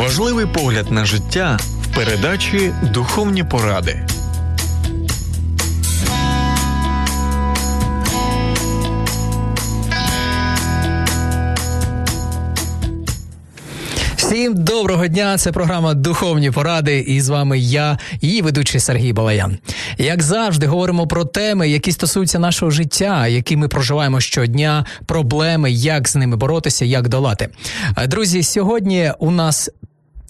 Важливий погляд на життя в передачі Духовні поради. Всім доброго дня! Це програма Духовні поради. І з вами я, її ведучий Сергій Балаян. Як завжди, говоримо про теми, які стосуються нашого життя, які ми проживаємо щодня, проблеми, як з ними боротися, як долати. Друзі, сьогодні у нас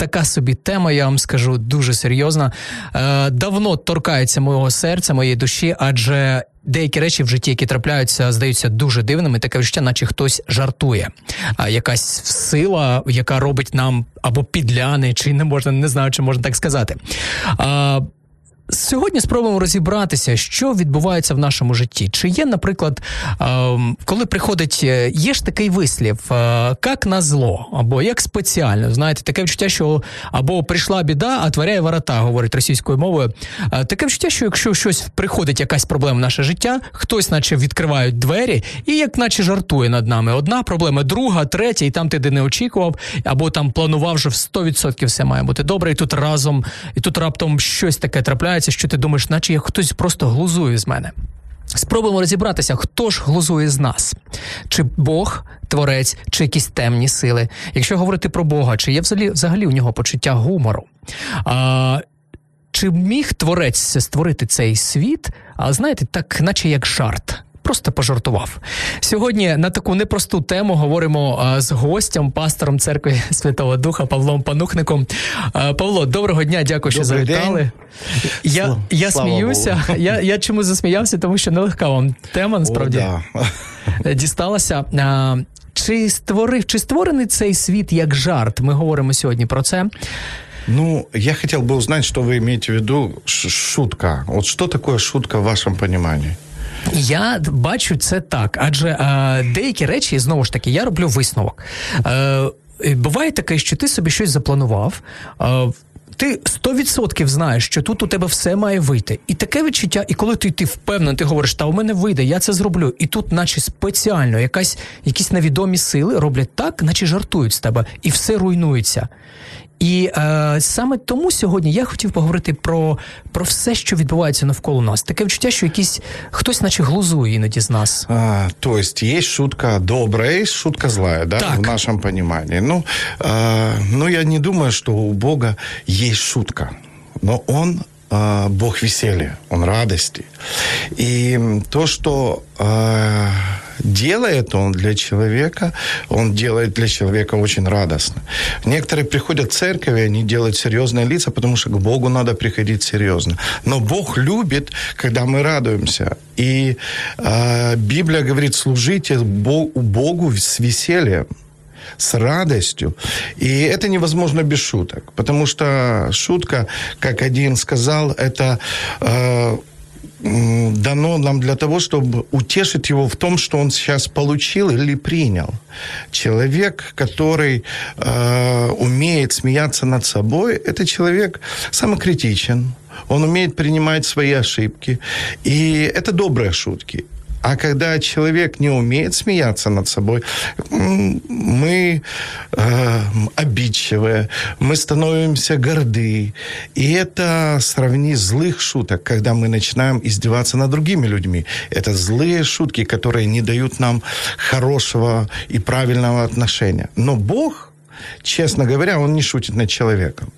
така собі тема, я вам скажу, дуже серйозна. Е, давно торкається мого серця, моєї душі, адже. Деякі речі в житті, які трапляються, здаються дуже дивними. Таке відчуття, наче хтось жартує. А якась сила, яка робить нам або підляни, чи не можна, не знаю, чи можна так сказати. А, Сьогодні спробуємо розібратися, що відбувається в нашому житті. Чи є, наприклад, коли приходить, е, є ж такий вислів, е, як на зло, або як спеціально, знаєте, таке відчуття, що або прийшла біда, а творяє ворота, говорить російською мовою. Е, таке відчуття, що якщо щось приходить, якась проблема в наше життя, хтось, наче відкривають двері, і як наче жартує над нами. Одна проблема, друга, третя, і там ти де не очікував, або там планував, що в 100% все має бути добре, і тут разом, і тут раптом щось таке трапляється відбувається, що ти думаєш, наче як хтось просто глузує з мене. Спробуємо розібратися, хто ж глузує з нас, чи Бог, творець, чи якісь темні сили. Якщо говорити про Бога, чи є взагалі взагалі у нього почуття гумору? А, Чи міг творець створити цей світ, а знаєте, так, наче як жарт? Просто пожартував. Сьогодні на таку непросту тему говоримо з гостем, пастором церкви Святого Духа Павлом Панухником. Павло, доброго дня, дякую, що завітали. Я я сміюся. Я я чому засміявся, тому що нелегка вам тема насправді О, да. дісталася. Чи створив, чи створений цей світ як жарт? Ми говоримо сьогодні про це. Ну, я хотел бы узнать, что вы имеете в виду шутка. Вот что такое шутка в вашем понимании? Я бачу це так, адже е, деякі речі, знову ж таки, я роблю висновок. Е, Буває таке, що ти собі щось запланував. Е, ти 100% знаєш, що тут у тебе все має вийти. І таке відчуття, і коли ти ти впевнений, ти говориш, та у мене вийде, я це зроблю. І тут, наче спеціально, якась, якісь невідомі сили роблять так, наче жартують з тебе, і все руйнується. І е, саме тому сьогодні я хотів поговорити про про все, що відбувається навколо нас. Таке відчуття, що якийсь хтось, наче глузує іноді з нас. А, То есть есть шутка добрая, есть шутка злая, да, так. в нашем понимании. Ну, э, ну, я не думаю, что у Бога есть шутка. Но он э, Бог веселья, он радости. И то, что э, делает он для человека, он делает для человека очень радостно. Некоторые приходят в церковь, и они делают серьезные лица, потому что к Богу надо приходить серьезно. Но Бог любит, когда мы радуемся. И э, Библия говорит, служите Богу с весельем с радостью. И это невозможно без шуток. Потому что шутка, как один сказал, это э, дано нам для того, чтобы утешить его в том, что он сейчас получил или принял. Человек, который э, умеет смеяться над собой, это человек самокритичен, он умеет принимать свои ошибки. И это добрые шутки. А когда человек не умеет смеяться над собой, мы э, обидчивые, мы становимся горды. И это сравни злых шуток, когда мы начинаем издеваться над другими людьми. Это злые шутки, которые не дают нам хорошего и правильного отношения. Но Бог, честно говоря, Он не шутит над человеком.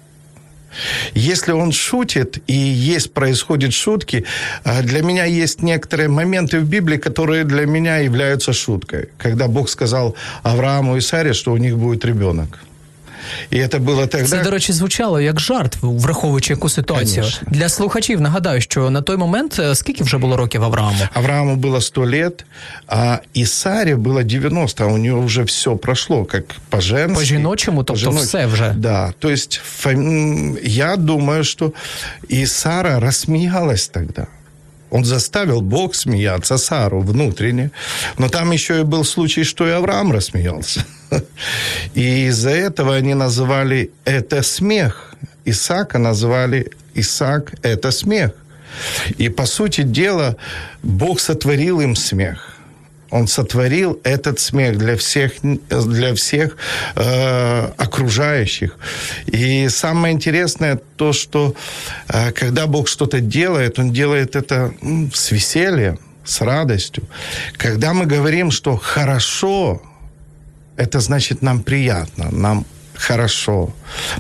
Если он шутит и есть, происходят шутки, а, для меня есть некоторые моменты в Библии, которые для меня являются шуткой. Когда Бог сказал Аврааму и Саре, что у них будет ребенок. І це було тогда... Це, до речі, звучало як жарт, враховуючи яку ситуацію. Конечно. Для слухачів нагадаю, що на той момент е, скільки вже було років Аврааму? Аврааму було 100 лет, а Ісарі було 90, а у нього вже все пройшло, як по женськи По жіночому, тобто по все вже. Да, то я думаю, що і Сара розсміялась тогда. Он заставил Бог смеяться Сару внутренне. Но там еще и был случай, что и Авраам рассмеялся. И из-за этого они называли это смех. Исаака назвали Исаак это смех. И по сути дела Бог сотворил им смех. Он сотворил этот смех для всех, для всех э, окружающих. И самое интересное то, что э, когда Бог что-то делает, Он делает это ну, с весельем, с радостью. Когда мы говорим, что хорошо, это значит нам приятно, нам хорошо,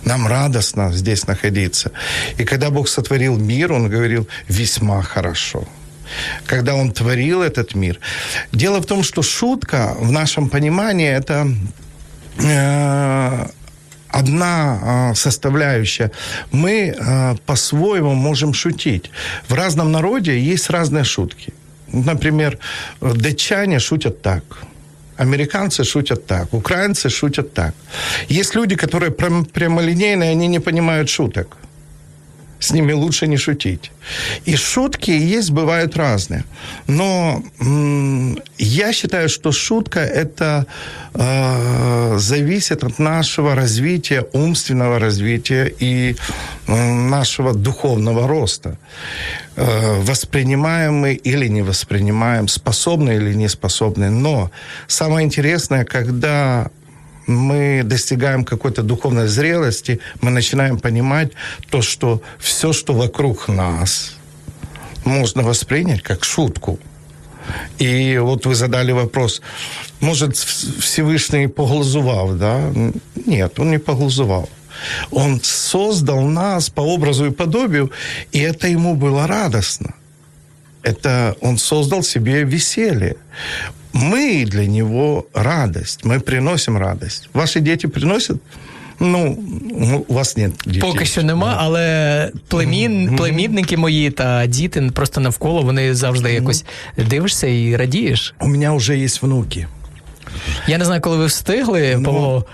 нам радостно здесь находиться. И когда Бог сотворил мир, Он говорил весьма хорошо когда он творил этот мир. Дело в том, что шутка в нашем понимании это э, одна э, составляющая. Мы э, по-своему можем шутить. В разном народе есть разные шутки. Например, датчане шутят так. Американцы шутят так, украинцы шутят так. Есть люди, которые прямолинейные, они не понимают шуток с ними лучше не шутить. И шутки есть, бывают разные. Но я считаю, что шутка это э, зависит от нашего развития, умственного развития и э, нашего духовного роста. Э, воспринимаем мы или не воспринимаем, способны или не способны. Но самое интересное, когда мы достигаем какой-то духовной зрелости, мы начинаем понимать то, что все, что вокруг нас, можно воспринять как шутку. И вот вы задали вопрос, может, Всевышний поглазував, да? Нет, он не поглазувал. Он создал нас по образу и подобию, и это ему было радостно. Это он создал себе веселье мы для него радость, мы приносим радость. Ваши дети приносят? Ну, у вас нет дітей. Поки що нема, але племін, племінники мої та діти просто навколо вони завжди якось дивишся і радієш. У мене вже є внуки. Я не знаю, коли ви встигли, Но... Павло.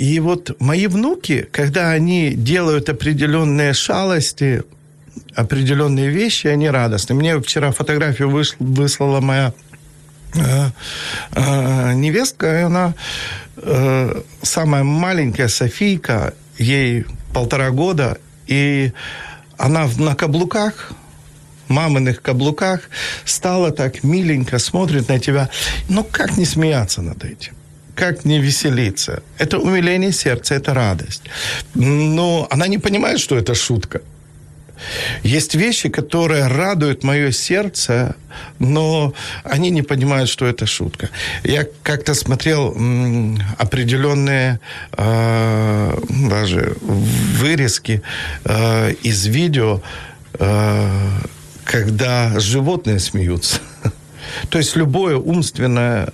И вот мои внуки, когда они делают определенные шалости, определенные вещи, они радостны. Мне вчера фотографию вышла, выслала моя Э, э, невестка, она э, самая маленькая Софийка, ей полтора года, и она на каблуках, маминых каблуках, стала так миленько, смотрит на тебя. Ну, как не смеяться над этим? как не веселиться. Это умиление сердца, это радость. Но она не понимает, что это шутка. Есть вещи, которые радуют мое сердце, но они не понимают, что это шутка. Я как-то смотрел определенные э, даже вырезки э, из видео, э, когда животные смеются. То есть любое умственное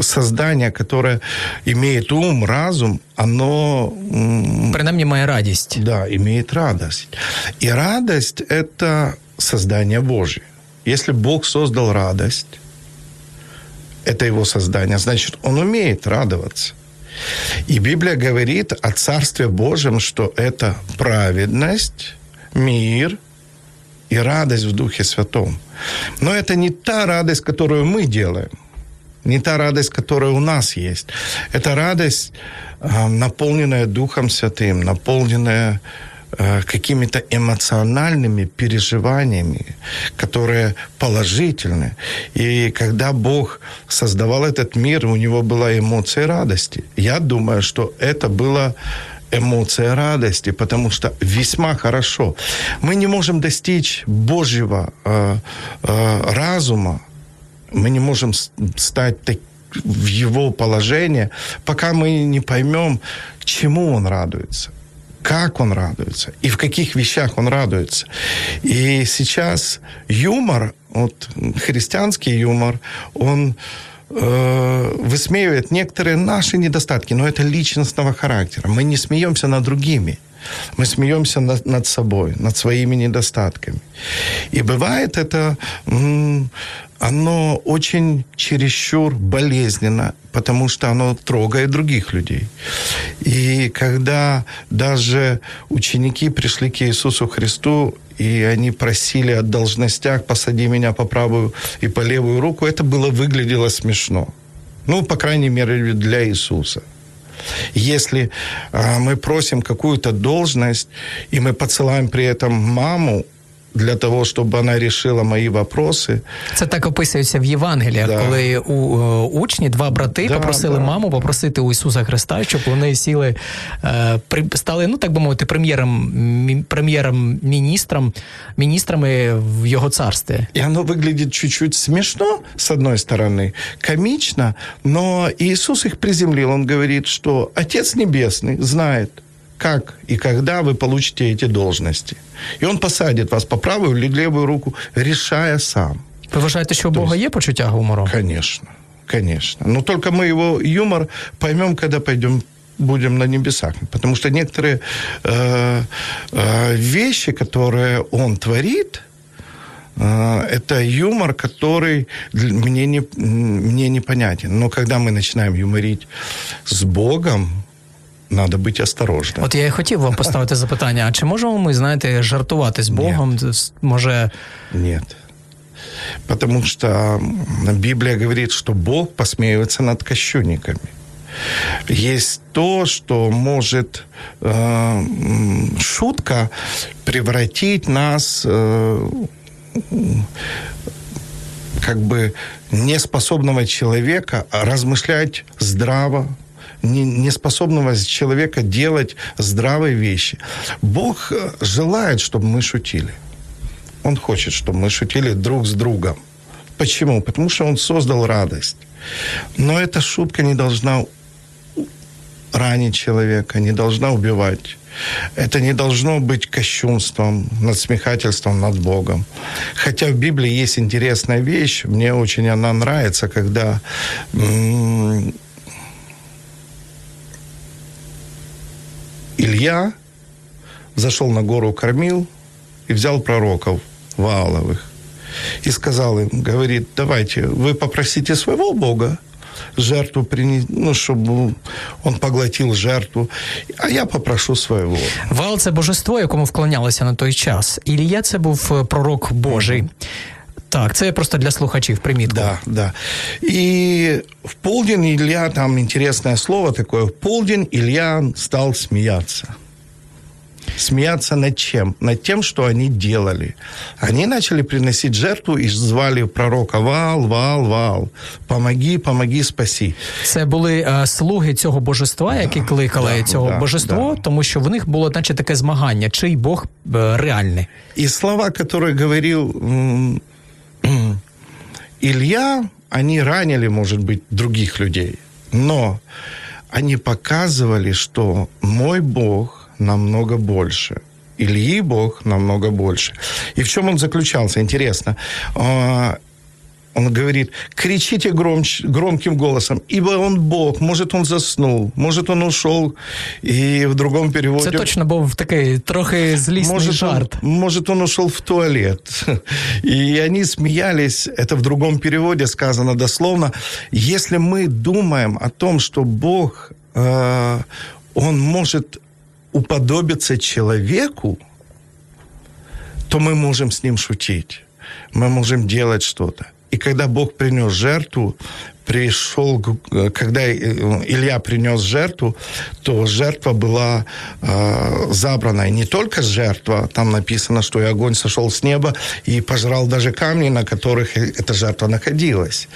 создание, которое имеет ум, разум, оно... Принаймні має радость. Да, имеет радость. И радость – это создание Божье. Если Бог создал радость, это его создание, значит, он умеет радоваться. И Библия говорит о Царстве Божьем, что это праведность, мир и радость в Духе Святом. Но это не та радость, которую мы делаем – не та радость, которая у нас есть. Это радость, э, наполненная Духом Святым, наполненная э, какими-то эмоциональными переживаниями, которые положительны. И когда Бог создавал этот мир, у него была эмоция радости. Я думаю, что это было эмоция радости, потому что весьма хорошо. Мы не можем достичь Божьего э, э, разума, мы не можем стать так, в его положение, пока мы не поймем, чему он радуется, как он радуется и в каких вещах он радуется. И сейчас юмор, вот христианский юмор, он э, высмеивает некоторые наши недостатки, но это личностного характера. Мы не смеемся над другими. Мы смеемся над, над собой, над своими недостатками. И бывает это, оно очень чересчур болезненно, потому что оно трогает других людей. И когда даже ученики пришли к Иисусу Христу, и они просили о должностях, посади меня по правую и по левую руку, это было выглядело смешно. Ну, по крайней мере, для Иисуса. Если э, мы просим какую-то должность, и мы подсылаем при этом маму, для того, щоб вона рішила мої вопроси. Це так описується в Євангеліях, да. коли у е, учні два брати да, попросили да. маму попросити у Ісуса Христа, щоб вони сіли, е, стали, ну так би мовити, прем'єром прем'єром міністром, міністрами в його царстві. І воно виглядить чуть-чуть смішно, з одної сторони, комічно, но Ісус їх приземлив. Он говорить, що Отець Небесний знає, как и когда вы получите эти должности. И он посадит вас по правую или левую руку, решая сам. Ви вважаєте, що у Бога є почуття гумору? Конечно, конечно. Но только мы его юмор поймем, когда пойдем будем на небесах. Потому что некоторые э, э, вещи, которые он творит, э, это юмор, который мне, не, мне непонятен. Но когда мы начинаем юморить с Богом, Надо бути осторожним. От я і хотів вам поставити запитання: а чи можемо ми, знаєте, жартувати з Богом? Нет. Може. Нет. Потому что Библия говорит, что Бог посмеивается над кощунниками. Есть то, что может э, шутка превратить нас э, как бы неспособного человека размышлять здраво, неспособного человека делать здравые вещи. Бог э, желает, чтобы мы шутили. Он хочет, чтобы мы шутили друг с другом. Почему? Потому что Он создал радость. Но эта шутка не должна ранить человека, не должна убивать. Это не должно быть кощунством, надсмехательством над Богом. Хотя в Библии есть интересная вещь, мне очень она нравится, когда Илья зашел на гору кормил и взял пророков Вааловых и сказал им, говорит, давайте, вы попросите своего Бога, жертву принести, ну, чтобы он поглотил жертву, а я попрошу своего. Вал це божество, якому вклонялися на той час. Ілія це був пророк Божий. Так, це просто для слухачів примітку. Да, да. И в полдень Илья, там интересное слово такое, в полдень Илья стал смеяться. Смеяться над чем? Над тем, что они делали. Они начали приносить жертву и звали пророка Вал, Вал, Вал. Помоги, помоги, спаси. Це були е, слуги цього божества, які да, кликали да, цього да, божество, да. тому що в них було, наче таке змагання, чий Бог е, реальний. І слова, які говорив Илья, они ранили, может быть, других людей, но они показывали, что мой Бог намного больше. Ильи Бог намного больше. И в чем он заключался? Интересно. Он говорит, кричите громч, громким голосом, ибо он Бог, может он заснул, может он ушел, и в другом переводе... Це точно був такий трохи злісний может жарт. Он, может он ушел в туалет. И они смеялись, это в другом переводе сказано дословно, если мы думаем о том, что Бог, э, он может уподобиться человеку, то мы можем с ним шутить, мы можем делать что-то. И когда Бог принес жертву, пришел, когда Илья принес жертву, то жертва была э, забрана. И не только жертва, там написано, что и огонь сошел с неба и пожрал даже камни, на которых эта жертва находилась.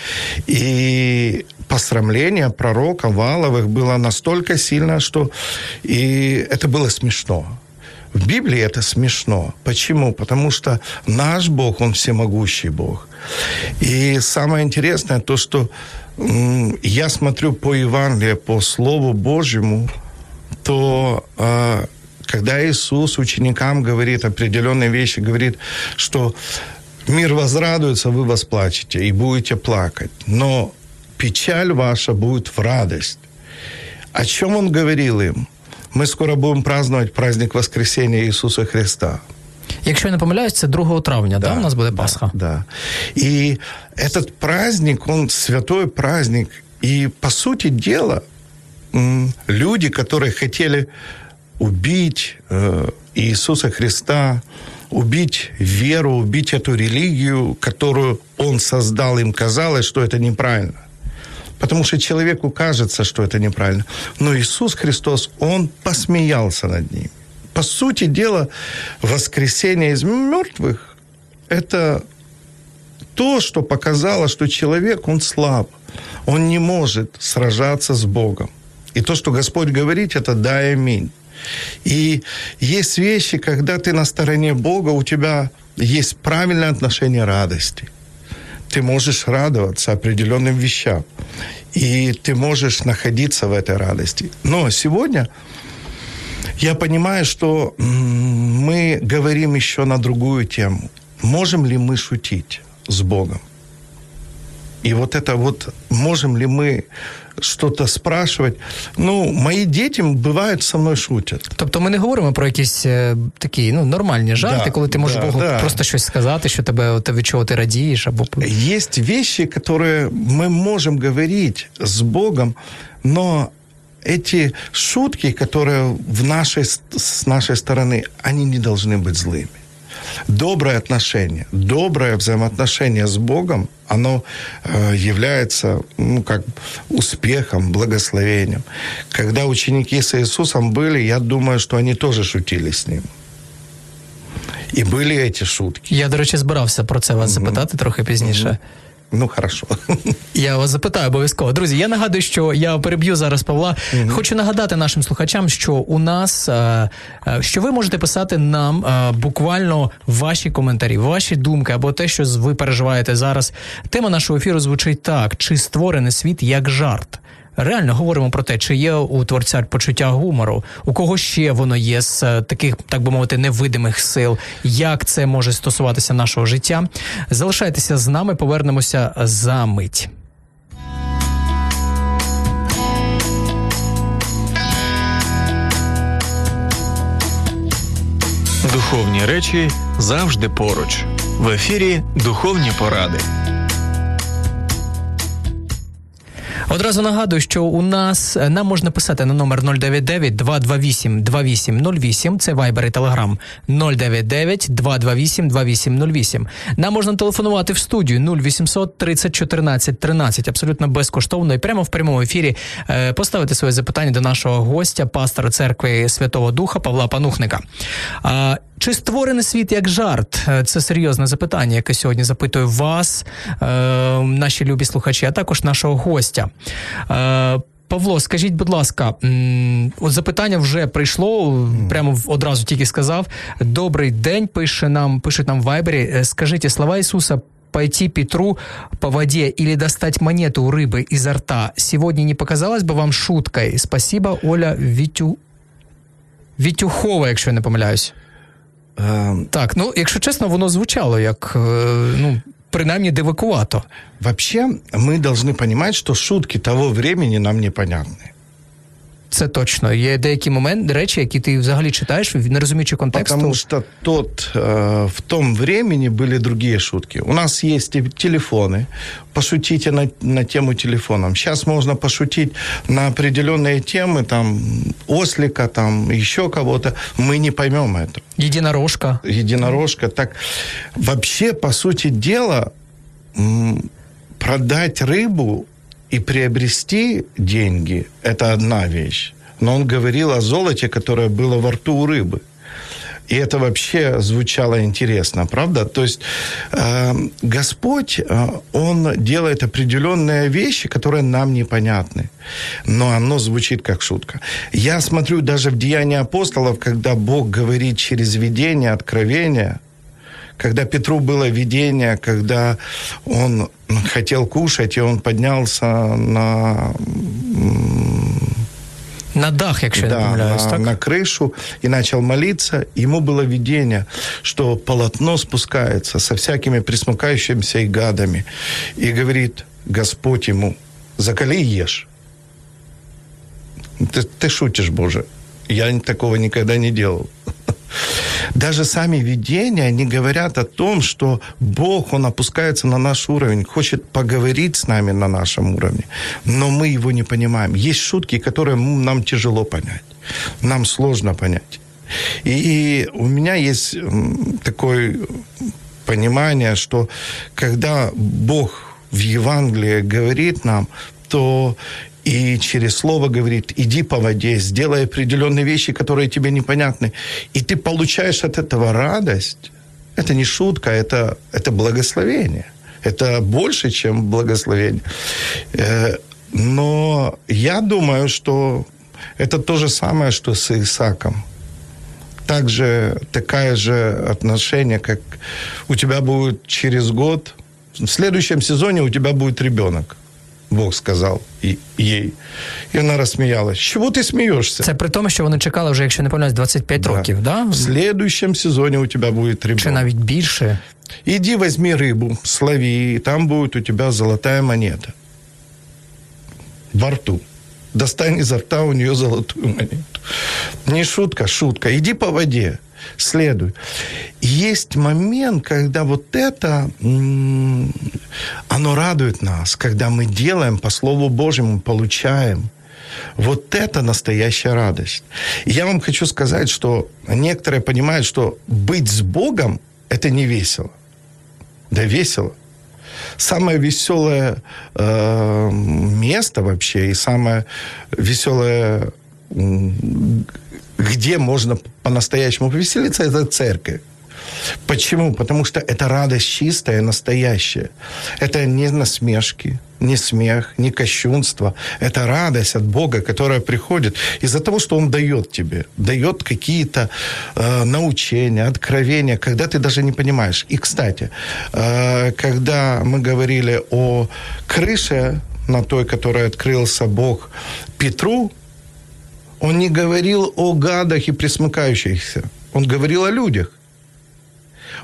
И посрамление пророка Валовых было настолько сильно, что и это было смешно. В Библии это смешно. Почему? Потому что наш Бог, Он всемогущий Бог. И самое интересное то, что я смотрю по Евангелию, по Слову Божьему, то а, когда Иисус ученикам говорит определенные вещи, говорит, что мир возрадуется, вы восплачете и будете плакать. Но печаль ваша будет в радость. О чем он говорил им? Мы скоро будем праздновать праздник воскресения Иисуса Христа. Якщо я не помиляюсь, це 2 травня, да, да у нас буде Пасха? Да, да. И этот праздник, он святой праздник. И, по сути дела, люди, которые хотели убить э, Иисуса Христа, убить веру, убить эту религию, которую Он создал, им казалось, что это неправильно. Потому что человеку кажется, что это неправильно. Но Иисус Христос, Он посмеялся над ним. По сути дела, воскресение из мертвых – это то, что показало, что человек, он слаб. Он не может сражаться с Богом. И то, что Господь говорит, это «да, аминь». И есть вещи, когда ты на стороне Бога, у тебя есть правильное отношение радости. Ты можешь радоваться определенным вещам. И ты можешь находиться в этой радости. Но сегодня я понимаю, что мы говорим еще на другую тему. Можем ли мы шутить с Богом? И вот это вот, можем ли мы что-то спрашивать. Ну, мої діти бувають со мною шутять. Тобто ми не говоримо про якісь е, такі ну, нормальні жарти, да, коли ти можеш да, Богу да. просто щось сказати, що тебе від чого ти радієш. Або... Є вещи, які ми можемо говорити з Богом, но эти шутки, которые в нашей, с нашей стороны, они не должны быть злыми доброе отношение, доброе взаимоотношение с Богом, оно э, является ну, как успехом, благословением. Когда ученики с Иисусом были, я думаю, что они тоже шутили с ним. І були ці шутки. Я, до речі, збирався про це вас запитати трохи пізніше. Ну, хорошо. Я вас запитаю обов'язково. Друзі, я нагадую, що я переб'ю зараз Павла. Угу. Хочу нагадати нашим слухачам, що у нас е, е, що ви можете писати нам е, буквально ваші коментарі, ваші думки або те, що ви переживаєте зараз. Тема нашого ефіру звучить так: чи створений світ як жарт? Реально говоримо про те, чи є у творця почуття гумору, у кого ще воно є з е, таких, так би мовити, невидимих сил, як це може стосуватися нашого життя. Залишайтеся з нами, повернемося за мить. Духовні речі завжди поруч. В ефірі Духовні поради. Одразу нагадую, що у нас е, нам можна писати на номер 099 228 2808, Це Viber і Telegram 099 228 2808. Нам можна телефонувати в студію 0800 30 14 13, абсолютно безкоштовно і прямо в прямому ефірі е, поставити своє запитання до нашого гостя, пастора церкви Святого Духа Павла Панухника. Чи створений світ як жарт? Е, це серйозне запитання, яке сьогодні запитую вас, е, наші любі слухачі, а також нашого гостя. Е, Павло, скажіть, будь ласка, от запитання вже прийшло. Прямо одразу тільки сказав. Добрий день. Пише нам, пишуть нам в Вайбері. Скажіть, слова Ісуса пойти Петру по воде или достать монету у рыбы изо рта сегодня не показалось бы вам шуткой? Спасибо, Оля Вітю... Вітюхова, якщо я не помиляюсь. Так, ну якщо чесно, воно звучало як ну. принаймні дивакувато. Вообще, мы должны понимать, что шутки того времени нам непонятны. Це точно. Є деякі моменти, речі, які ти взагалі читаєш, не розуміючи контексту. Потому что тот, э, в том времени были другие шутки. У нас есть телефоны. Пошутите на, на тему телефоном. Сейчас можно пошутить на определенные темы, там, ослика, там, еще кого-то. Мы не поймем это. Единорожка. Единорожка. Так, вообще, по сути дела, продать рыбу и приобрести деньги – это одна вещь. Но он говорил о золоте, которое было во рту у рыбы. И это вообще звучало интересно, правда? То есть э, Господь, э, Он делает определенные вещи, которые нам непонятны, но оно звучит как шутка. Я смотрю даже в Деянии апостолов, когда Бог говорит через видение, откровение – когда Петру было видение, когда он хотел кушать, и он поднялся на... На дах, якщо да, я не помиляюсь, на, так? на крышу и начал молиться. Ему было видение, что полотно спускается со всякими присмыкающимися и гадами. И говорит Господь ему, закали и ешь. Ты, ты шутишь, Боже. Я такого никогда не делал. Даже сами видения, они говорят о том, что Бог, Он опускается на наш уровень, хочет поговорить с нами на нашем уровне, но мы его не понимаем. Есть шутки, которые нам тяжело понять, нам сложно понять. И у меня есть такое понимание, что когда Бог в Евангелии говорит нам, то и через слово говорит, иди по воде, сделай определенные вещи, которые тебе непонятны, и ты получаешь от этого радость, это не шутка, это, это благословение. Это больше, чем благословение. Э, но я думаю, что это то же самое, что с Исаком. Также такое же отношение, как у тебя будет через год, в следующем сезоне у тебя будет ребенок. Бог сказав їй. І вона розсміялась. Чого ти смієшся? Це при тому, що вони чекали вже, якщо не помиляюсь, 25 да. років, да? В следующем сезоне у тебя будет ребенок. Чи навіть більше. Иди возьми рыбу, слови, и там будет у тебя золотая монета. Во рту. Достань изо рта у нее золотую монету. Не шутка, шутка. Иди по воде следует. Есть момент, когда вот это, оно радует нас, когда мы делаем по Слову Божьему, получаем. Вот это настоящая радость. И я вам хочу сказать, что некоторые понимают, что быть с Богом – это не весело. Да весело. Самое веселое э, место вообще и самое веселое где можно по-настоящему повеселиться, это церковь. Почему? Потому что это радость чистая, настоящая. Это не насмешки, не смех, не кощунство. Это радость от Бога, которая приходит из-за того, что Он дает тебе. Дает какие-то э, научения, откровения, когда ты даже не понимаешь. И, кстати, э, когда мы говорили о крыше, на той, которой открылся Бог Петру, он не говорил о гадах и присмыкающихся. Он говорил о людях.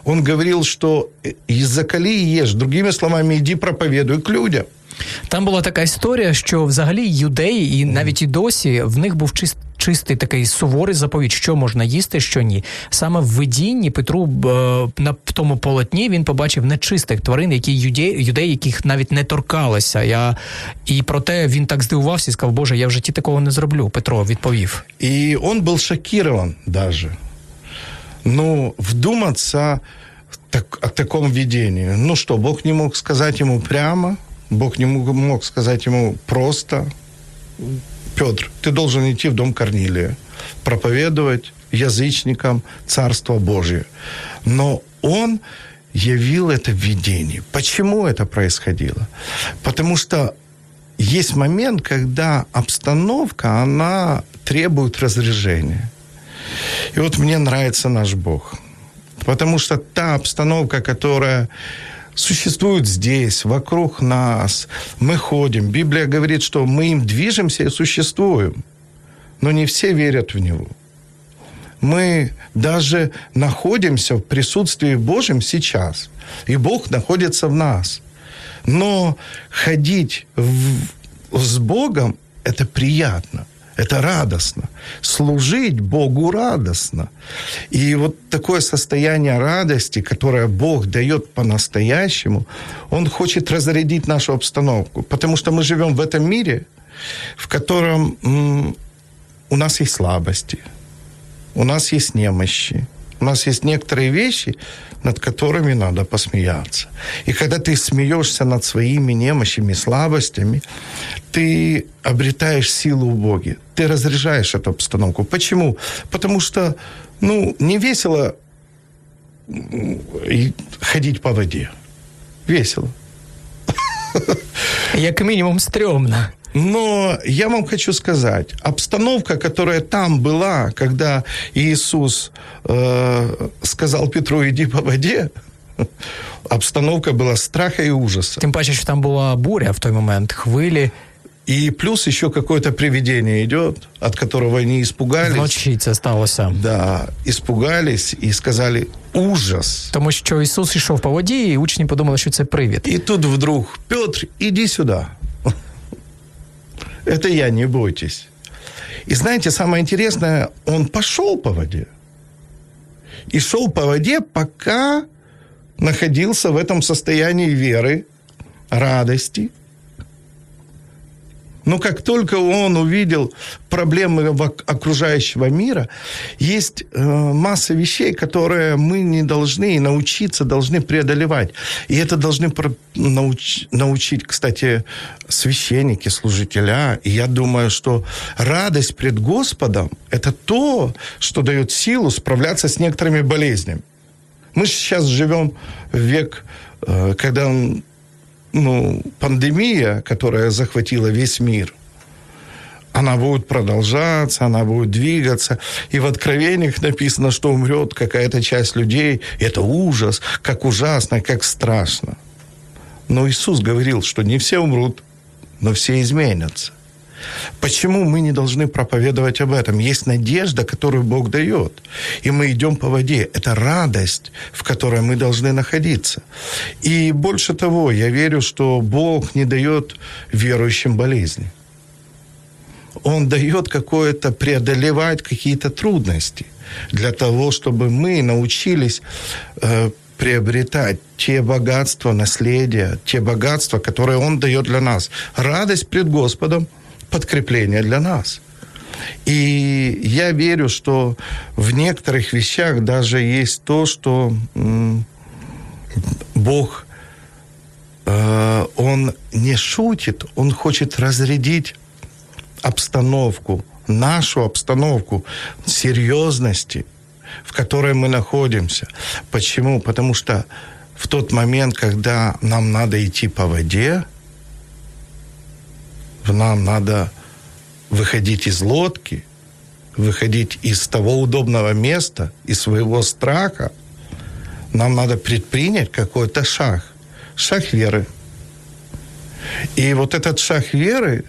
Он говорил, что из-за коли ешь. Другими словами, иди проповедуй к людям. Там була така історія, що взагалі юдеї, і навіть і досі в них був чист, чистий такий суворий заповідь, що можна їсти, що ні. Саме в видінні Петру е, на тому полотні він побачив нечистих тварин, які юдеї, юдеї, яких навіть не торкалися. Я і проте він так здивувався і сказав, Боже, я в житті такого не зроблю. Петро відповів. І він був шокирован даже. Ну, вдуматься так, о таком видении. Ну что, Бог не мог сказать ему прямо, Бог не мог, сказать ему просто, Петр, ты должен идти в дом Корнилия, проповедовать язычникам Царство Божие. Но он явил это в видении. Почему это происходило? Потому что есть момент, когда обстановка, она требует разрежения. И вот мне нравится наш Бог. Потому что та обстановка, которая существует здесь, вокруг нас. Мы ходим. Библия говорит, что мы им движемся и существуем. Но не все верят в Него. Мы даже находимся в присутствии Божьем сейчас. И Бог находится в нас. Но ходить в, с Богом – это приятно – это радостно. Служить Богу радостно. И вот такое состояние радости, которое Бог дает по-настоящему, Он хочет разрядить нашу обстановку. Потому что мы живем в этом мире, в котором у нас есть слабости, у нас есть немощи, у нас есть некоторые вещи, над которыми надо посмеяться. И когда ты смеешься над своими немощами, слабостями, ты обретаешь силу в Боге. Ты разряжаешь эту обстановку. Почему? Потому что, ну, не весело ходить по воде. Весело. Як мінімум стрёмно. Но я вам хочу сказать, обстановка, которая там была, когда Иисус э, сказал Петру, иди по воде, обстановка была страха и ужаса. Тим паче, що там була буря в той момент, хвилі. И плюс еще какое-то привидение идет, от которого они испугались. Вночі це сталося. Да, испугались и сказали ужас. Тому що Ісус йшов по воді, і учні подумали, що це привід. І тут вдруг Петр, іди сюди. Это я, не бойтесь. И знаете, самое интересное, он пошел по воде. И шел по воде, пока находился в этом состоянии веры, радости – но как только он увидел проблемы окружающего мира, есть э, масса вещей, которые мы не должны научиться, должны преодолевать. И это должны науч, научить, кстати, священники, служителя. И я думаю, что радость пред Господом – это то, что дает силу справляться с некоторыми болезнями. Мы сейчас живем в век, э, когда ну, пандемия, которая захватила весь мир, она будет продолжаться, она будет двигаться. И в Откровениях написано, что умрет какая-то часть людей. Это ужас, как ужасно, как страшно. Но Иисус говорил, что не все умрут, но все изменятся. Почему мы не должны проповедовать об этом? Есть надежда, которую Бог дает. И мы идем по воде. Это радость, в которой мы должны находиться. И больше того, я верю, что Бог не дает верующим болезни. Он дает какое-то преодолевать какие-то трудности для того, чтобы мы научились э, приобретать те богатства, наследия, те богатства, которые Он дает для нас. Радость пред Господом – подкрепление для нас. И я верю, что в некоторых вещах даже есть то, что Бог, э, Он не шутит, Он хочет разрядить обстановку, нашу обстановку серьезности, в которой мы находимся. Почему? Потому что в тот момент, когда нам надо идти по воде, нам надо выходить из лодки, выходить из того удобного места, из своего страха. Нам надо предпринять какой-то шаг. Шаг веры. И вот этот шаг веры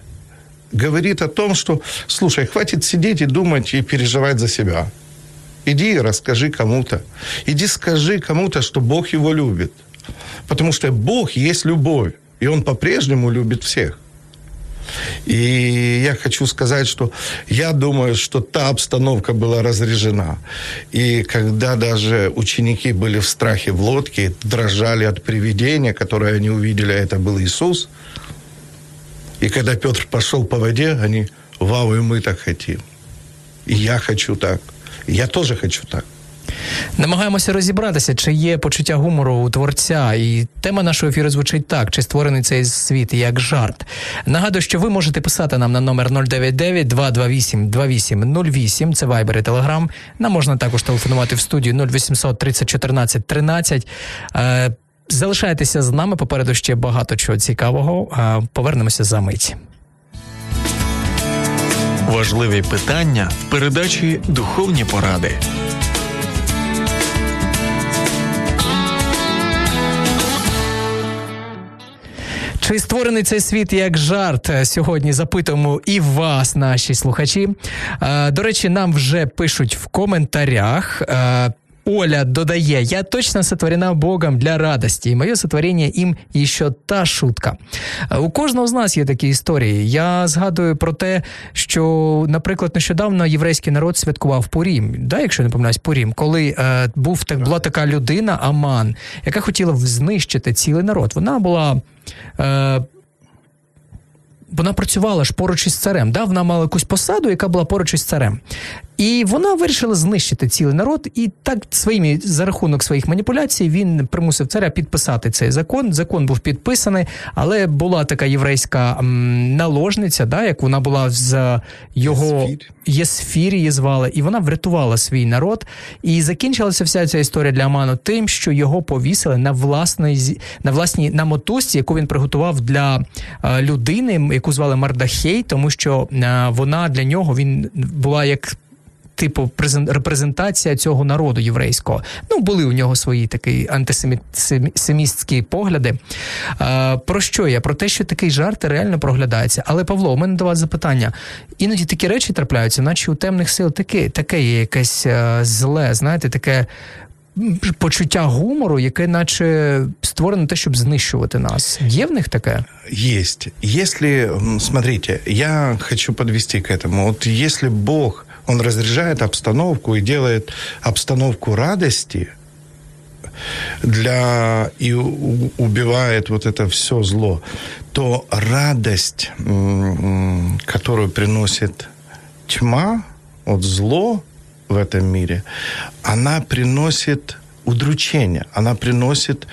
говорит о том, что, слушай, хватит сидеть и думать и переживать за себя. Иди и расскажи кому-то. Иди скажи кому-то, что Бог его любит. Потому что Бог есть любовь. И Он по-прежнему любит всех. И я хочу сказать, что я думаю, что та обстановка была разряжена. И когда даже ученики были в страхе в лодке, дрожали от привидения, которое они увидели, а это был Иисус. И когда Петр пошел по воде, они, вау, и мы так хотим. И я хочу так. И я тоже хочу так. Намагаємося розібратися, чи є почуття гумору у творця, і тема нашого ефіру звучить так: чи створений цей світ як жарт. Нагадую, що ви можете писати нам на номер 099 228 2808, Це Viber і Telegram. Нам можна також телефонувати в студію 0800 30 14 13. Залишайтеся з нами. Попереду ще багато чого цікавого. Повернемося за мить. Важливі питання в передачі Духовні поради. Чи створений цей світ як жарт? Сьогодні запитуємо і вас, наші слухачі. Е, до речі, нам вже пишуть в коментарях. Оля додає, я точно сотворена Богом для радості, і моє сотворення їм ще та шутка. Е, у кожного з нас є такі історії. Я згадую про те, що, наприклад, нещодавно єврейський народ святкував Пурім, да, якщо не помиляюсь, Пурім, коли е, був так була така людина, Аман, яка хотіла знищити цілий народ. Вона була. Е, вона працювала ж поруч із царем. Да? Вона мала якусь посаду, яка була поруч із царем. І вона вирішила знищити цілий народ, і так своїми за рахунок своїх маніпуляцій він примусив царя підписати цей закон. Закон був підписаний, але була така єврейська наложниця, да, як вона була з його Єсфір її звали, і вона врятувала свій народ. І закінчилася вся ця історія для Аману тим, що його повісили на власної на власній на мотузці, яку він приготував для е, людини, яку звали Мардахей, тому що е, вона для нього він була як типу репрезентація цього народу єврейського. Ну, були у нього свої такі антисемістські погляди. А, Про що я? Про те, що такий жарт реально проглядається. Але Павло, у мене до вас запитання. Іноді такі речі трапляються, наче у темних сил таке, таке є якесь а, зле, знаєте, таке. почуття гумору, яке наче створене те, щоб знищувати нас. Є в них таке? Есть. Если, смотрите, я хочу подвести к этому. Вот если Бог, Он разряжает обстановку и делает обстановку радости для и убивает вот это все зло, то радость, которую приносит тьма, вот зло в этом мире, она приносит удручение, она приносит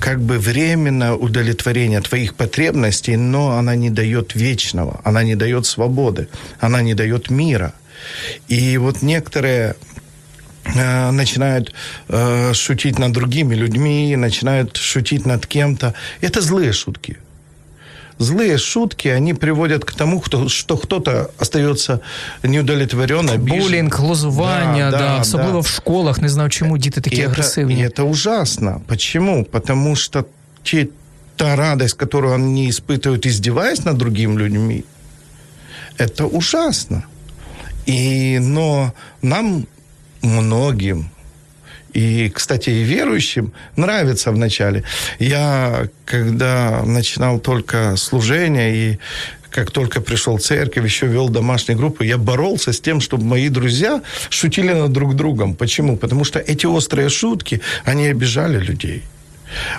как бы временное удовлетворение твоих потребностей, но она не дает вечного, она не дает свободы, она не дает мира. И вот некоторые э, начинают э, шутить над другими людьми, начинают шутить над кем-то. Это злые шутки злые шутки, они приводят к тому, кто, что кто-то остается неудовлетворен, обижен. Булінг, глузування, да, да, да, особливо да. в школах, не знаю, чому діти такі это, агресивні. И это ужасно. Почему? Потому что те, та радость, которую они испытывают, издеваясь над другими людьми, это ужасно. И, но нам многим и, кстати, и верующим нравится вначале. Я, когда начинал только служение и как только пришел в церковь, еще вел домашние группы, я боролся с тем, чтобы мои друзья шутили над друг другом. Почему? Потому что эти острые шутки, они обижали людей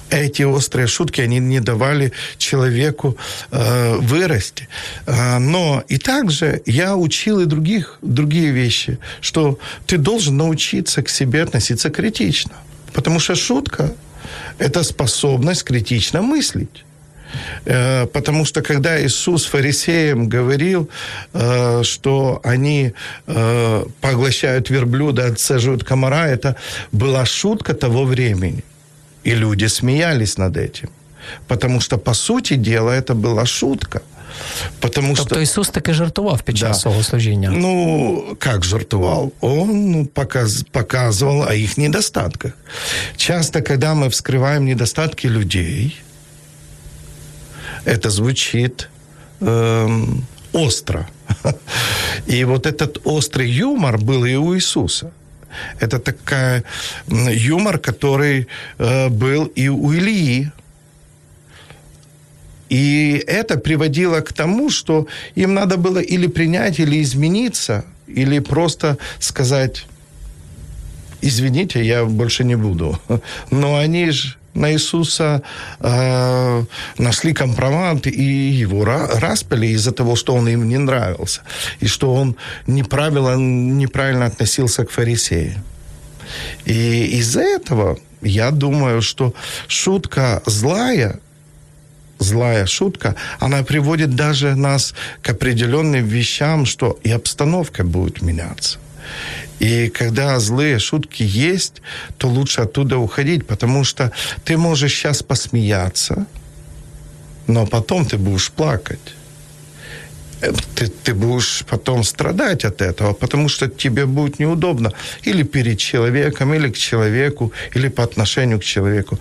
эти острые шутки, они не давали человеку э, вырасти. Э, но и также я учил и других, другие вещи, что ты должен научиться к себе относиться критично. Потому что шутка – это способность критично мыслить. Э, потому что когда Иисус фарисеям говорил, э, что они поглощают верблюда, отцеживают комара, это была шутка того времени – и люди смеялись над этим. Потому что, по сути дела, это была шутка. Потому тобто что... Ісус таки жартував під час да. свого служіння? Ну, как жартував? Он ну, показ, показывал о их недостатках. Часто, когда мы вскрываем недостатки людей, это звучит эм, остро. И вот этот острый юмор был и у Иисуса. Это такая юмор, который э, был и у Ильи. И это приводило к тому, что им надо было или принять, или измениться, или просто сказать, извините, я больше не буду. Но они же на Иисуса э, нашли компромат и его распили из-за того, что он им не нравился, и что он неправильно, неправильно относился к фарисеям. И из-за этого я думаю, что шутка злая, злая шутка, она приводит даже нас к определенным вещам, что и обстановка будет меняться. И когда злые шутки есть, то лучше оттуда уходить, потому что ты можешь сейчас посмеяться, но потом ты будешь плакать. Э, ты, ты будешь потом страдать от этого, потому что тебе будет неудобно или перед человеком, или к человеку, или по отношению к человеку.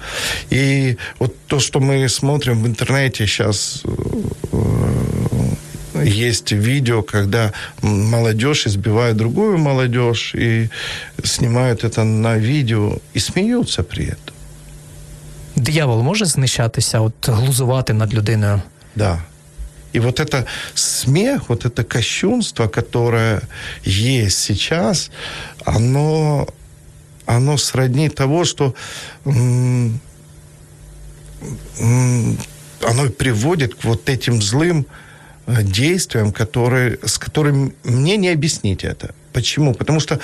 И вот то, что мы смотрим в интернете сейчас, э, есть видео, когда молодежь избивает другую молодежь и снимают это на видео и смеются при этом. Дьявол може знищатися, от глузувати над людиною? Да. И вот это смех, вот это кощунство, которое есть сейчас, оно, оно сродни того, что м- м- оно приводит к вот этим злым Действием, которые, с которым мне не объяснить это. Почему? Потому что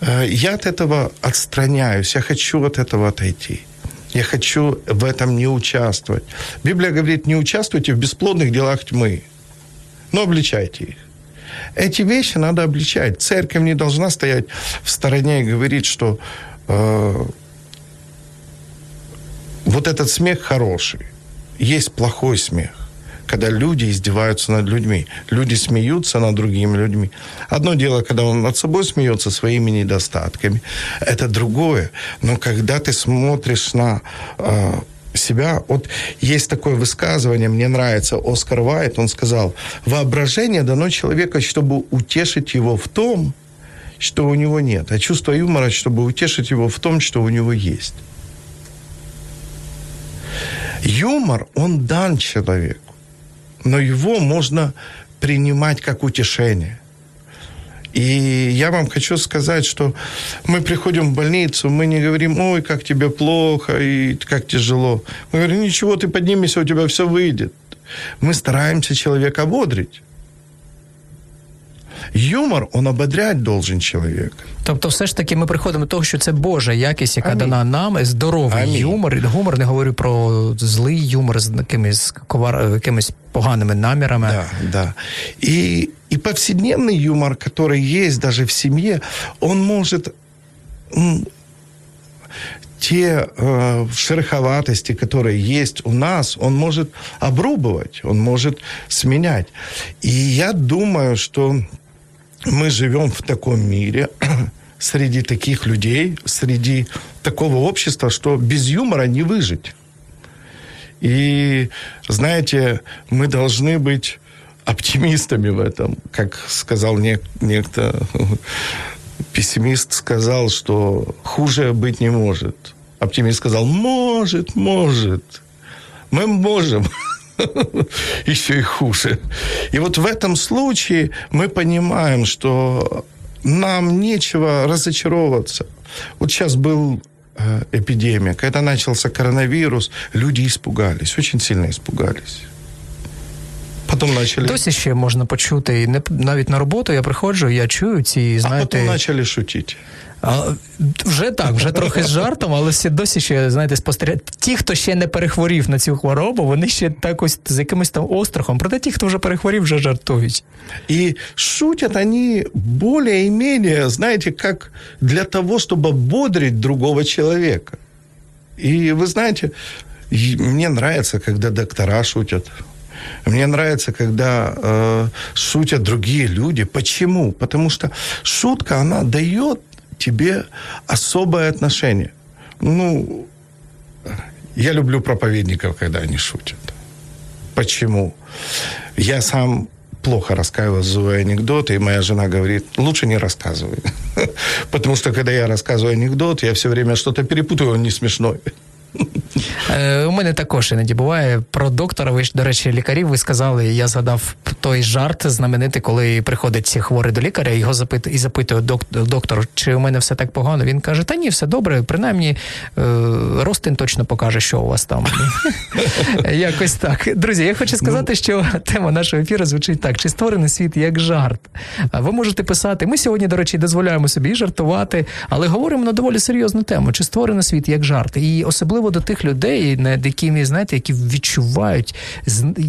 э, я от этого отстраняюсь, я хочу от этого отойти. Я хочу в этом не участвовать. Библия говорит, не участвуйте в бесплодных делах тьмы, но обличайте их. Эти вещи надо обличать. Церковь не должна стоять в стороне и говорить, что э, вот этот смех хороший. Есть плохой смех когда люди издеваются над людьми. Люди смеются над другими людьми. Одно дело, когда он над собой смеется своими недостатками. Это другое. Но когда ты смотришь на э, себя. Вот есть такое высказывание, мне нравится, Оскар Вайт, он сказал, воображение дано человеку, чтобы утешить его в том, что у него нет, а чувство юмора, чтобы утешить его в том, что у него есть. Юмор, он дан человеку, но его можно принимать как утешение. И я вам хочу сказать, что мы приходим в больницу, мы не говорим, ой, как тебе плохо и как тяжело. Мы говорим, ничего, ты поднимешься, у тебя все выйдет. Мы стараемся человека ободрить. Юмор, он ободрять должен чоловік. Тобто, все ж таки, ми приходимо до того, що це Божа якість, яка Амінь. дана нам, здоровий Амінь. юмор. Гумор не говорю про злий юмор з якимись ковар, якимись поганими намірами. Да, да. И, и повседневный юмор, который есть даже в семье, он может те э, шероховатости, которые есть у нас, он может обрубывать, он может сменять. И я думаю, что мы живем в таком мире, среди таких людей, среди такого общества, что без юмора не выжить. И, знаете, мы должны быть оптимистами в этом. Как сказал нек- некто, пессимист сказал, что хуже быть не может. Оптимист сказал, может, может. Мы можем. еще и хуже. И вот в этом случае мы понимаем, что нам нечего разочаровываться. Вот сейчас был э, эпидемия, когда начался коронавирус, люди испугались, очень сильно испугались. Потім почали... Досі ще можна почути. І не навіть на роботу я приходжу, я чую ці, знаєте... А потім почали шутити. А, Вже так, вже трохи з жартом, але все досі ще, знаєте, спостерігають. Ті, хто ще не перехворів на цю хворобу, вони ще так ось з якимось там острахом. Проте ті, хто вже перехворів, вже жартують. І шутять вони более-менее, знаєте, як для того, щоб ободрить другого человека. И вы знаете, мне нравится, когда доктора шутят. Мне нравится, когда э, шутят другие люди. Почему? Потому что шутка, она дает тебе особое отношение. Ну, я люблю проповедников, когда они шутят. Почему? Я сам плохо рассказываю анекдоты, и моя жена говорит, лучше не рассказывай. Потому что, когда я рассказываю анекдот, я все время что-то перепутаю, он не смешной. Е, У мене також іноді буває про доктора. Ви ж, до речі, лікарів ви сказали. Я згадав той жарт знаменитий, коли приходить хворий до лікаря, його запит і запитує доктор, чи у мене все так погано. Він каже: Та ні, все добре, принаймні е, Ростин точно покаже, що у вас там. Якось так. Друзі, я хочу сказати, що тема нашого ефіру звучить так: чи створений світ як жарт? Ви можете писати. Ми сьогодні, до речі, дозволяємо собі жартувати, але говоримо на доволі серйозну тему: чи створений світ як жарт? І особливо особливо до тих людей, над якими знаєте, які відчувають,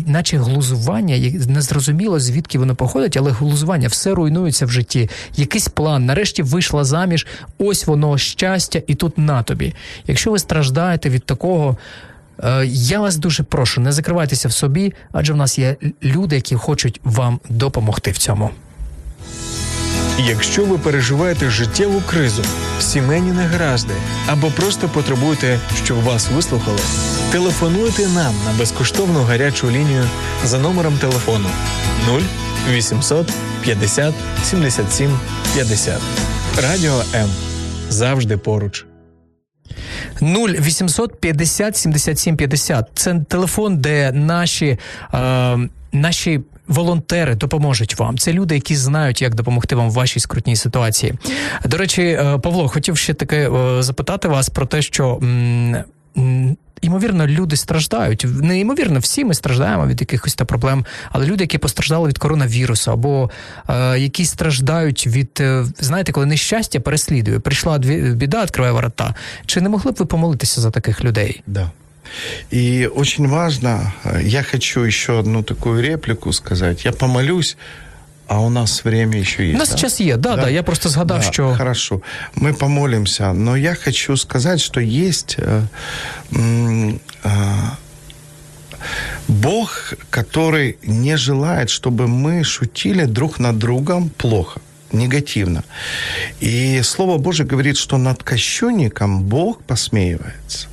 наче глузування, незрозуміло звідки воно походить, але глузування все руйнується в житті. Якийсь план, нарешті вийшла заміж, ось воно щастя, і тут на тобі. Якщо ви страждаєте від такого. Е, я вас дуже прошу, не закривайтеся в собі, адже в нас є люди, які хочуть вам допомогти в цьому. Якщо ви переживаєте життєву кризу, сімейні негаразди або просто потребуєте, щоб вас вислухали, телефонуйте нам на безкоштовну гарячу лінію за номером телефону 0800 50 77 50. Радіо М завжди поруч. 0800 50 77 50. Це телефон, де наші. Е, наші волонтери допоможуть вам. Це люди, які знають, як допомогти вам в вашій скрутній ситуації. До речі, е, Павло, хотів ще таке е, запитати вас про те, що. Ймовірно, люди страждають. Неймовірно, всі ми страждаємо від якихось та проблем, але люди, які постраждали від коронавірусу, або е, які страждають від, е, знаєте, коли нещастя переслідує, прийшла біда, відкриває ворота. Чи не могли б ви помолитися за таких людей? Да. И очень важно, я хочу еще одну такую реплику сказать. Я помолюсь, а у нас время еще есть. У нас да? сейчас есть, да, да, да. Я просто згадав, да, что... Хорошо. Мы помолимся. Но я хочу сказать, что есть э, э, Бог, который не желает, чтобы мы шутили друг над другом плохо негативно. И Слово Божье говорит, что над кощунником Бог посмеивается.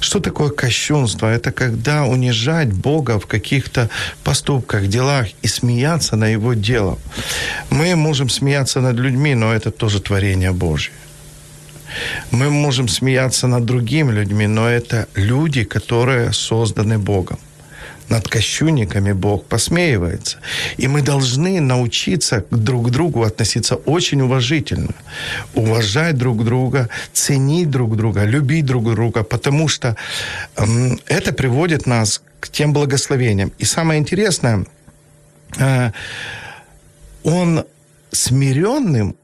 Что такое кощунство? Это когда унижать Бога в каких-то поступках, делах и смеяться на Его дело. Мы можем смеяться над людьми, но это тоже творение Божье. Мы можем смеяться над другими людьми, но это люди, которые созданы Богом над кощунниками Бог посмеивается. И мы должны научиться друг к другу относиться очень уважительно. Уважать друг друга, ценить друг друга, любить друг друга, потому что э, это приводит нас к тем благословениям. И самое интересное, э, он смиренным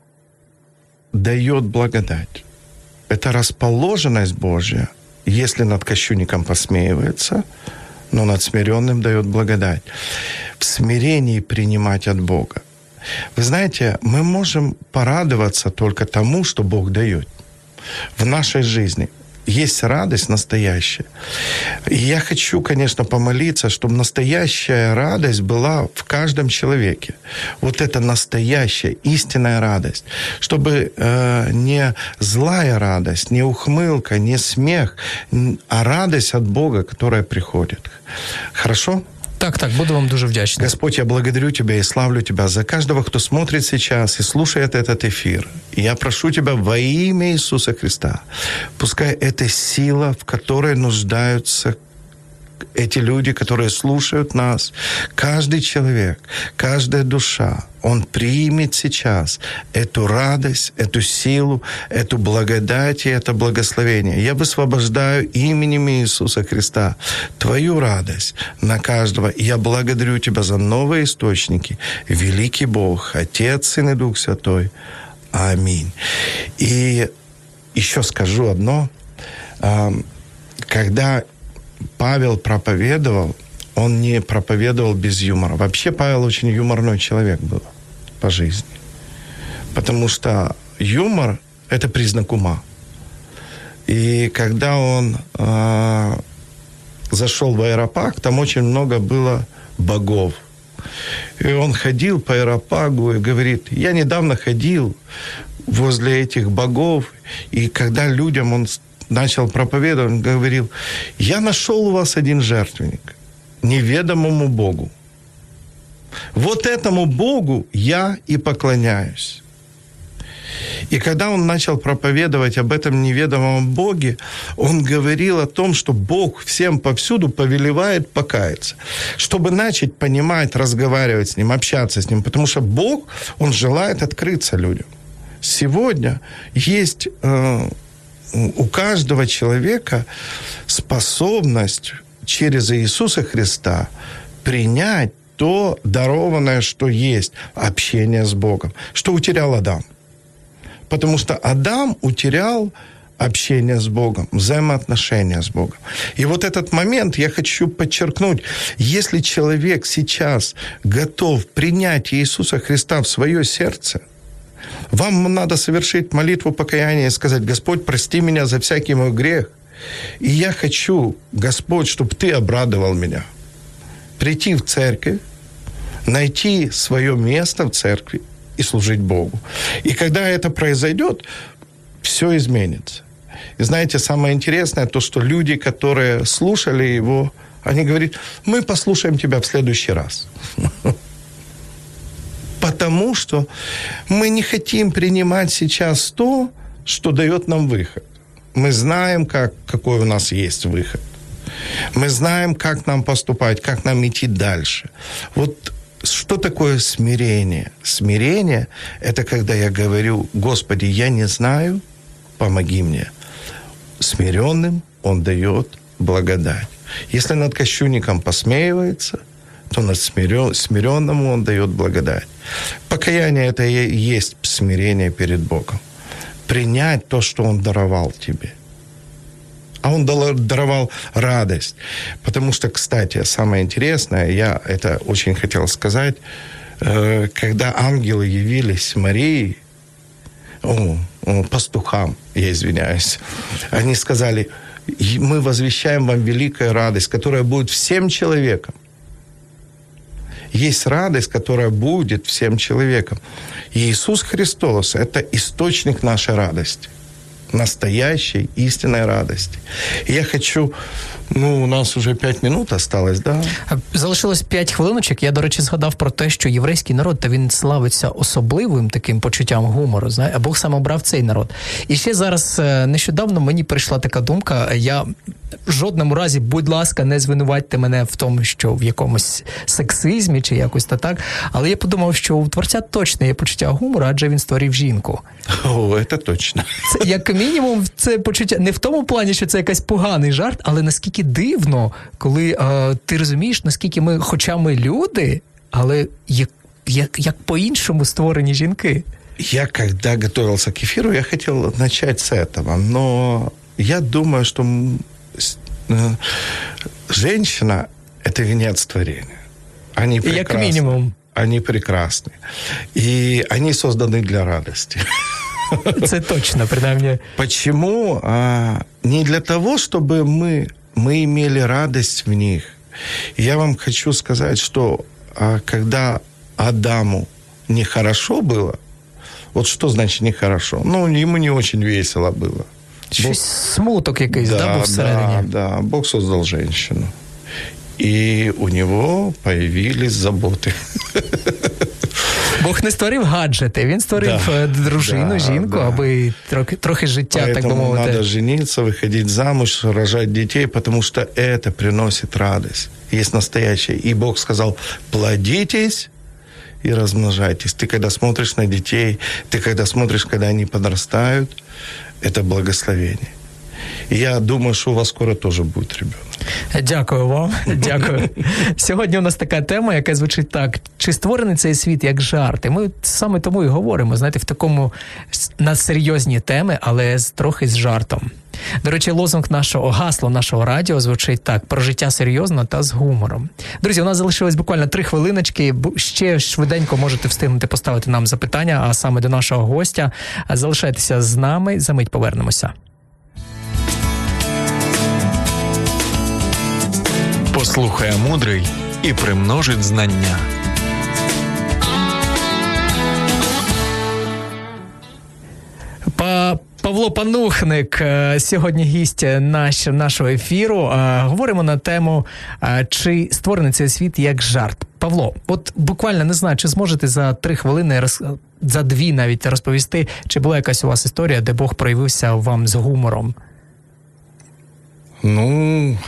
дает благодать. Это расположенность Божья, если над кощунником посмеивается – но над смиренным дает благодать. В смирении принимать от Бога. Вы знаете, мы можем порадоваться только тому, что Бог дает в нашей жизни есть радость настоящая. И я хочу, конечно, помолиться, чтобы настоящая радость была в каждом человеке. Вот это настоящая, истинная радость. Чтобы э, не злая радость, не ухмылка, не смех, а радость от Бога, которая приходит. Хорошо? Так, так, буду вам дуже вдячний. Господь, я благодарю Тебя и славлю Тебя за каждого, кто смотрит сейчас и слушает этот эфир. И я прошу Тебя во имя Иисуса Христа, пускай эта сила, в которой нуждаются эти люди, которые слушают нас, каждый человек, каждая душа, он примет сейчас эту радость, эту силу, эту благодать и это благословение. Я высвобождаю именем Иисуса Христа Твою радость на каждого. Я благодарю Тебя за новые источники. Великий Бог, Отец, Сын и Дух Святой. Аминь. И еще скажу одно. Когда Павел проповедовал, он не проповедовал без юмора. Вообще Павел очень юморной человек был по жизни. Потому что юмор – это признак ума. И когда он э, зашел в аэропарк, там очень много было богов. И он ходил по аэропагу и говорит, я недавно ходил возле этих богов, и когда людям он начал проповедовать, он говорил, я нашел у вас один жертвенник, неведомому Богу. Вот этому Богу я и поклоняюсь. И когда он начал проповедовать об этом неведомом Боге, он говорил о том, что Бог всем повсюду повелевает покаяться, чтобы начать понимать, разговаривать с Ним, общаться с Ним, потому что Бог, Он желает открыться людям. Сегодня есть э, у каждого человека способность через Иисуса Христа принять то дарованное, что есть, общение с Богом. Что утерял Адам? Потому что Адам утерял общение с Богом, взаимоотношения с Богом. И вот этот момент я хочу подчеркнуть. Если человек сейчас готов принять Иисуса Христа в свое сердце – вам надо совершить молитву покаяния и сказать, Господь, прости меня за всякий мой грех. И я хочу, Господь, чтобы Ты обрадовал меня. Прийти в церковь, найти свое место в церкви и служить Богу. И когда это произойдет, все изменится. И знаете, самое интересное, то, что люди, которые слушали его, они говорят, мы послушаем тебя в следующий раз. потому что мы не хотим принимать сейчас то, что дает нам выход. Мы знаем, как, какой у нас есть выход. Мы знаем, как нам поступать, как нам идти дальше. Вот что такое смирение? Смирение – это когда я говорю, Господи, я не знаю, помоги мне. Смиренным Он дает благодать. Если над кощунником посмеивается, то над смиренному Он дает благодать. Покаяние – это и есть смирение перед Богом. Принять то, что Он даровал тебе. А Он даровал радость. Потому что, кстати, самое интересное, я это очень хотел сказать, э, когда ангелы явились Марии, о, о, пастухам, я извиняюсь, они сказали, мы возвещаем вам великую радость, которая будет всем человекам есть радость, которая будет всем человеком. И Иисус Христос – это источник нашей радости. настоящей, истинной радости. И я хочу Ну, у нас уже 5 минут осталось, да? Залишилось 5 хвилиночок. Я, до речі, згадав про те, що єврейський народ та він славиться особливим таким почуттям гумору. Знає, а Бог сам обрав цей народ. І ще зараз е, нещодавно мені прийшла така думка. Я в жодному разі, будь ласка, не звинуватьте мене в тому, що в якомусь сексизмі чи якось та так. Але я подумав, що у творця точно є почуття гумору, адже він створив жінку. О, це точно. Це як мінімум, це почуття не в тому плані, що це якийсь поганий жарт, але наскільки дивно, коли е, ти розумієш, наскільки ми, хоча ми люди, але як, як, як по-іншому створені жінки. Я, когда готовился к эфиру, я хотел начать с этого, но я думаю, что э, женщина – это венец творения. Они прекрасны. Как минимум. Они прекрасны. И они созданы для радости. Это точно, принаймні. Почему? А, не для того, чтобы мы, мы имели радость в них. Я вам хочу сказать, что а, когда Адаму нехорошо было, вот что значит нехорошо? Ну, ему не очень весело было. Щось Бог... смуток якийсь, да, да, був всередині? Да, да, Бог создал женщину. И у него появились заботы. Бог не створив гаджети, він створив да, дружину, да, жінку, да. аби трохи, трохи життя, Поэтому так би мовити. надо жениться, выходить замуж, рожать детей, потому что это приносит радость. Есть настоящее. И Бог сказал, плодитесь и размножайтесь. Ты когда смотришь на детей, ты когда смотришь, когда они подрастают, это благословение. Я думаю, що у вас скоро теж буде ребенок. Дякую вам. Дякую. Сьогодні у нас така тема, яка звучить так: чи створений цей світ як жарт? Ми саме тому і говоримо, знаєте, в такому на серйозні теми, але трохи з жартом. До речі, лозунг нашого гасло нашого радіо звучить так: про життя серйозно та з гумором. Друзі, у нас залишилось буквально три хвилиночки. Ще швиденько можете встигнути поставити нам запитання, а саме до нашого гостя. Залишайтеся з нами. За мить повернемося. Послухає мудрий і примножить знання. Павло Панухник е, сьогодні гість наш, нашого ефіру. Е, говоримо на тему, е, чи створений цей світ як жарт. Павло, от буквально не знаю, чи зможете за три хвилини за дві навіть розповісти, чи була якась у вас історія, де Бог проявився вам з гумором? Ну.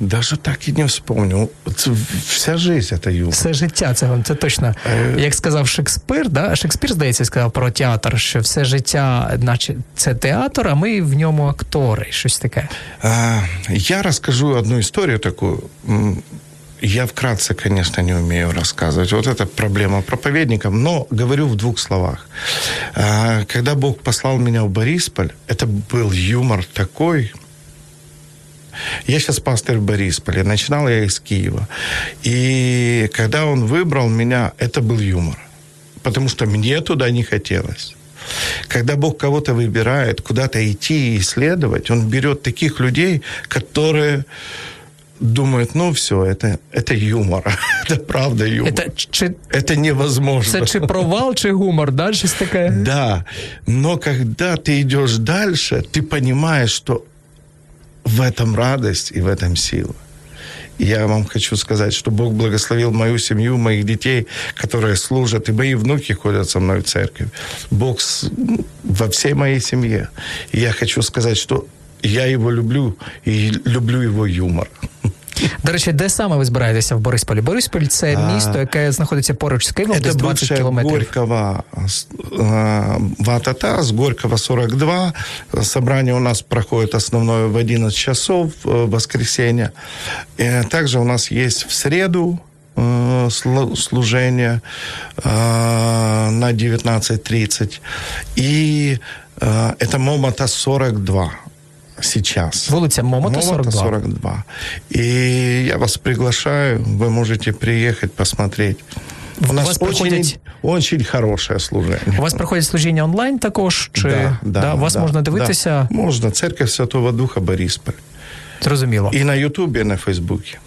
Даже так і не вспомню. Це вся життя це юмор. Все життя, це це точно. Е... Як сказав Шекспир, да? Шекспір, здається, сказав про театр, що все життя, наче це театр, а ми в ньому актори. Щось таке. А, я розкажу одну історію таку. Я вкратце, конечно, не умею рассказывать. Вот это проблема проповедников, но говорю в двух словах. Когда Бог послал меня в Борисполь, это был юмор такой, я сейчас пастырь в Борисполе. Начинал я из Киева. И когда он выбрал меня, это был юмор. Потому что мне туда не хотелось. Когда Бог кого-то выбирает, куда-то идти и исследовать, Он берет таких людей, которые думают, ну все, это, это юмор. это правда юмор. Это, чи, это невозможно. Это чи провал, чи гумор, да, щось таке? Да, но когда ты идешь дальше, ты понимаешь, что в этом радость и в этом сила. И я вам хочу сказать, что Бог благословил мою семью, моих детей, которые служат, и мои внуки ходят со мной в церковь. Бог во всей моей семье. И я хочу сказать, что я его люблю и люблю его юмор. До речі, де саме ви збираєтеся в Борисполі? Борисполь це місто, яке знаходиться поруч з Києвом, десь 20 кілометрів. Горького Ватата, с Горького 42. Собрание у нас проходит основное в 11 часов в воскресенье. Также у нас есть в среду служение на 19.30. И это Момота 42 сейчас. Улица Момота, Момота 42. 42. И я вас приглашаю, вы можете приехать посмотреть. У, у нас вас очень, проходять... очень хороше служення. У вас проходять служіння онлайн також? Чи да, да, да, вас да, можна дивитися? Да. Можна. Церковь Святого Духа Борисполь. Зрозуміло. І на Ютубі, і на Фейсбуці.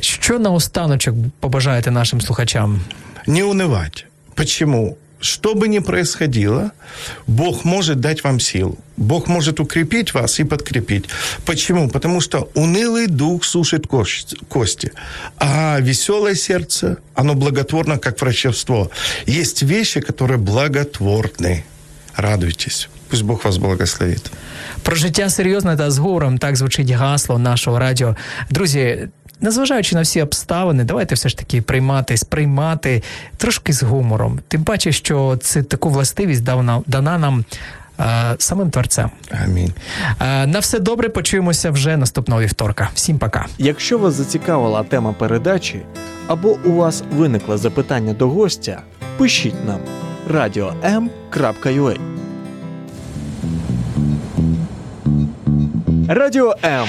Що наостаночок побажаєте нашим слухачам? Не унивати. Почему? Что бы ни происходило, Бог может дать вам силу. Бог может укрепить вас и подкрепить. Почему? Потому что унылый дух сушит кости, а веселое сердце, оно благотворно, как врачевство. Есть вещи, которые благотворны. Радуйтесь. Пусть Бог вас благословит. Про життя та з гором так звучить гасло нашого радіо. Друзі, незважаючи на всі обставини, давайте все ж таки приймати, сприймати трошки з гумором. Тим паче, що це таку властивість дана, дана нам. Самим творцем. Амінь. На все добре. Почуємося вже наступного вівторка. Всім пока. Якщо вас зацікавила тема передачі або у вас виникло запитання до гостя, пишіть нам radio.m.ua Радіо М.